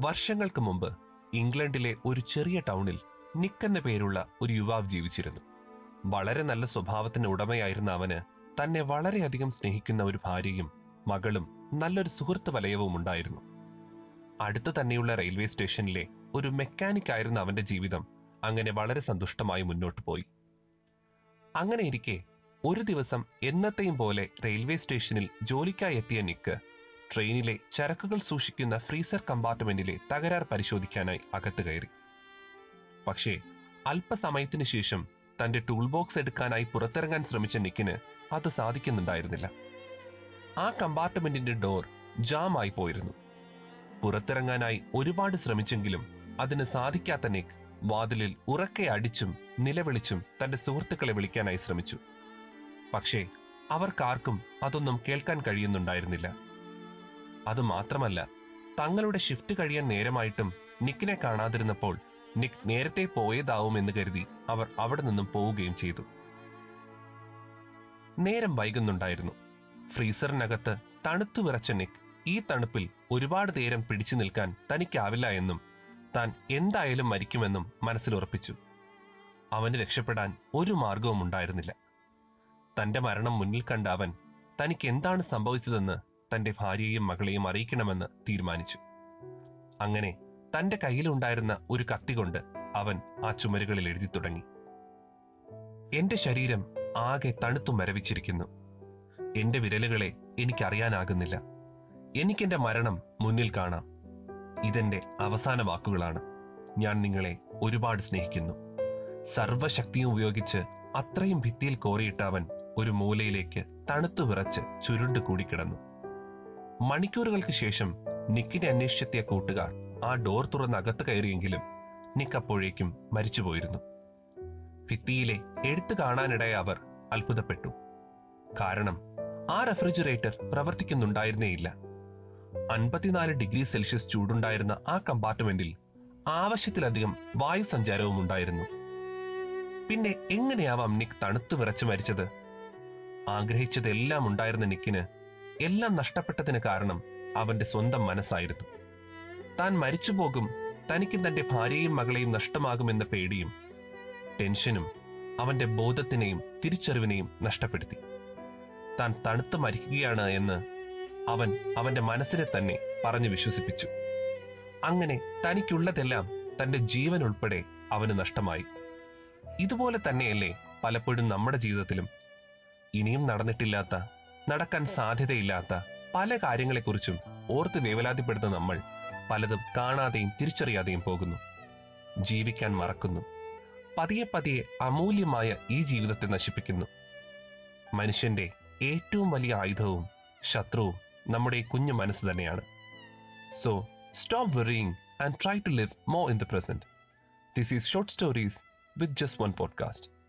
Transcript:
വർഷങ്ങൾക്ക് മുമ്പ് ഇംഗ്ലണ്ടിലെ ഒരു ചെറിയ ടൗണിൽ നിക്ക് എന്ന പേരുള്ള ഒരു യുവാവ് ജീവിച്ചിരുന്നു. വളരെ നല്ല സ്വഭാവത്തിന് ഉടമയായിരുന്ന അവന് തന്നെ വളരെയധികം സ്നേഹിക്കുന്ന ഒരു ഭാര്യയും മകളും നല്ലൊരു സുഹൃത്ത് വലയവും ഉണ്ടായിരുന്നു. അടുത്തു തന്നെയുള്ള റെയിൽവേ സ്റ്റേഷനിലെ ഒരു മെക്കാനിക് ആയിരുന്ന അവന്റെ ജീവിതം. അങ്ങനെ വളരെ സന്തുഷ്ടമായി മുന്നോട്ട് പോയി. അങ്ങനെ ഇരിക്കെ ഒരു ദിവസം എന്നത്തെയും പോലെ റെയിൽവേ സ്റ്റേഷനിൽ ജോലിക്കായി എത്തിയ നിക്ക് ട്രെയിനിലെ ചരക്കുകൾ സൂക്ഷിക്കുന്ന ഫ്രീസർ കമ്പാർട്ട്മെന്റിലെ തകരാർ പരിശോധിക്കാനായി അകത്ത് കയറി. പക്ഷേ അല്പസമയത്തിനു ശേഷം തന്റെ ടൂൾ ബോക്സ് എടുക്കാനായി പുറത്തിറങ്ങാൻ ശ്രമിച്ച നിക്കിന് അത് സാധിക്കുന്നുണ്ടായിരുന്നില്ല. ആ കമ്പാർട്ട്മെന്റിന്റെ ഡോർ ജാം ആയി പോയിരുന്നു. പുറത്തിറങ്ങാനായി ഒരുപാട് ശ്രമിച്ചെങ്കിലും അതിന് സാധിക്കാത്ത നിക്ക് വാതിലിൽ ഉറക്കെ അടിച്ചും നിലവിളിച്ചും തന്റെ സുഹൃത്തുക്കളെ വിളിക്കാനായി ശ്രമിച്ചു. പക്ഷേ അവർക്കാർക്കും അതൊന്നും കേൾക്കാൻ കഴിയുന്നുണ്ടായിരുന്നില്ല. അതുമാത്രമല്ല തങ്ങളുടെ ഷിഫ്റ്റ് കഴിയാൻ നേരമായിട്ടും നിക്കിനെ കാണാതിരുന്നപ്പോൾ നിക് നേരത്തെ പോയതാവും എന്ന് കരുതി അവർ അവിടെ നിന്നും പോവുകയും ചെയ്തു. നേരം വൈകുന്നുണ്ടായിരുന്നു. ഫ്രീസറിനകത്ത് തണുത്തു വിറച്ച നിക് ഈ തണുപ്പിൽ ഒരുപാട് നേരം പിടിച്ചു നിൽക്കാൻ തനിക്കാവില്ല എന്നും താൻ എന്തായാലും മരിക്കുമെന്നും മനസ്സിൽ ഉറപ്പിച്ചു. അവന് രക്ഷപ്പെടാൻ ഒരു മാർഗവും ഉണ്ടായിരുന്നില്ല തന്റെ മരണം മുന്നിൽ കണ്ട അവൻ തനിക്ക് എന്താണ് സംഭവിച്ചതെന്ന് തന്റെ ഭാര്യയെയും മകളെയും അറിയിക്കണമെന്ന് തീരുമാനിച്ചു. അങ്ങനെ തന്റെ കയ്യിലുണ്ടായിരുന്ന ഒരു കത്തി കൊണ്ട് അവൻ ആ ചുമരുകളിൽ എഴുതി തുടങ്ങി. എന്റെ ശരീരം ആകെ തണുത്തു മരവിച്ചിരിക്കുന്നു എന്റെ വിരലുകളെ എനിക്കറിയാനാകുന്നില്ല. എനിക്കെന്റെ മരണം മുന്നിൽ കാണാം. ഇതെന്റെ അവസാന വാക്കുകളാണ്. ഞാൻ നിങ്ങളെ ഒരുപാട് സ്നേഹിക്കുന്നു. സർവശക്തിയും ഉപയോഗിച്ച് അത്രയും ഭിത്തിയിൽ കോറിയിട്ട അവൻ ഒരു മൂലയിലേക്ക് തണുത്തു വിറച്ച് ചുരുണ്ടു കൂടിക്കിടന്നു. മണിക്കൂറുകൾക്ക് ശേഷം നിക്കിനെ അന്വേഷിച്ചെത്തിയ കൂട്ടുകാർ ആ ഡോർ തുറന്ന് അകത്ത് കയറിയെങ്കിലും നിക്ക് അപ്പോഴേക്കും മരിച്ചുപോയിരുന്നു. ഭിത്തിയിലെ എഴുത്ത് കാണാനിടയ അവർ അത്ഭുതപ്പെട്ടു. കാരണം ആ റെഫ്രിജറേറ്റർ പ്രവർത്തിക്കുന്നുണ്ടായിരുന്നേയില്ല. അൻപത്തിനാല് ഡിഗ്രി സെൽഷ്യസ് ചൂടുണ്ടായിരുന്ന ആ കമ്പാർട്ട്മെന്റിൽ ആവശ്യത്തിലധികം വായു സഞ്ചാരവും ഉണ്ടായിരുന്നു. പിന്നെ എങ്ങനെയാവാം നിക്ക് തണുത്തു വിറച്ചു മരിച്ചത്? ആഗ്രഹിച്ചതെല്ലാം ഉണ്ടായിരുന്ന നിക്കിന് എല്ലാം നഷ്ടപ്പെട്ടതിന് കാരണം അവന്റെ സ്വന്തം മനസ്സായിരുന്നു. താൻ മരിച്ചുപോകും തനിക്ക് തന്റെ ഭാര്യയും മകളെയും നഷ്ടമാകുമെന്ന പേടിയും ടെൻഷനും അവന്റെ ബോധത്തിനെയും തിരിച്ചറിവിനെയും നഷ്ടപ്പെടുത്തി. താൻ തണുത്തു മരിക്കുകയാണ് എന്ന് അവൻ അവന്റെ മനസ്സിനെ തന്നെ പറഞ്ഞു വിശ്വസിപ്പിച്ചു. അങ്ങനെ തനിക്കുള്ളതെല്ലാം തന്റെ ജീവൻ ഉൾപ്പെടെ അവന് നഷ്ടമായി. ഇതുപോലെ തന്നെയല്ലേ പലപ്പോഴും നമ്മുടെ ജീവിതത്തിലും. ഇനിയും നടന്നിട്ടില്ലാത്ത നടക്കാൻ സാധ്യതയില്ലാത്ത പല കാര്യങ്ങളെക്കുറിച്ചും ഓർത്ത് വേവലാതിപ്പെടുന്ന നമ്മൾ പലതും കാണാതെയും തിരിച്ചറിയാതെയും പോകുന്നു. ജീവിക്കാൻ മറക്കുന്നു. പതിയെ പതിയെ അമൂല്യമായ ഈ ജീവിതത്തെ നശിപ്പിക്കുന്നു. മനുഷ്യന്റെ ഏറ്റവും വലിയ ആയുധവും ശത്രുവും നമ്മുടെ കുഞ്ഞു മനസ്സ് തന്നെയാണ്. So stop worrying and try to live more in the present this is short stories with just one podcast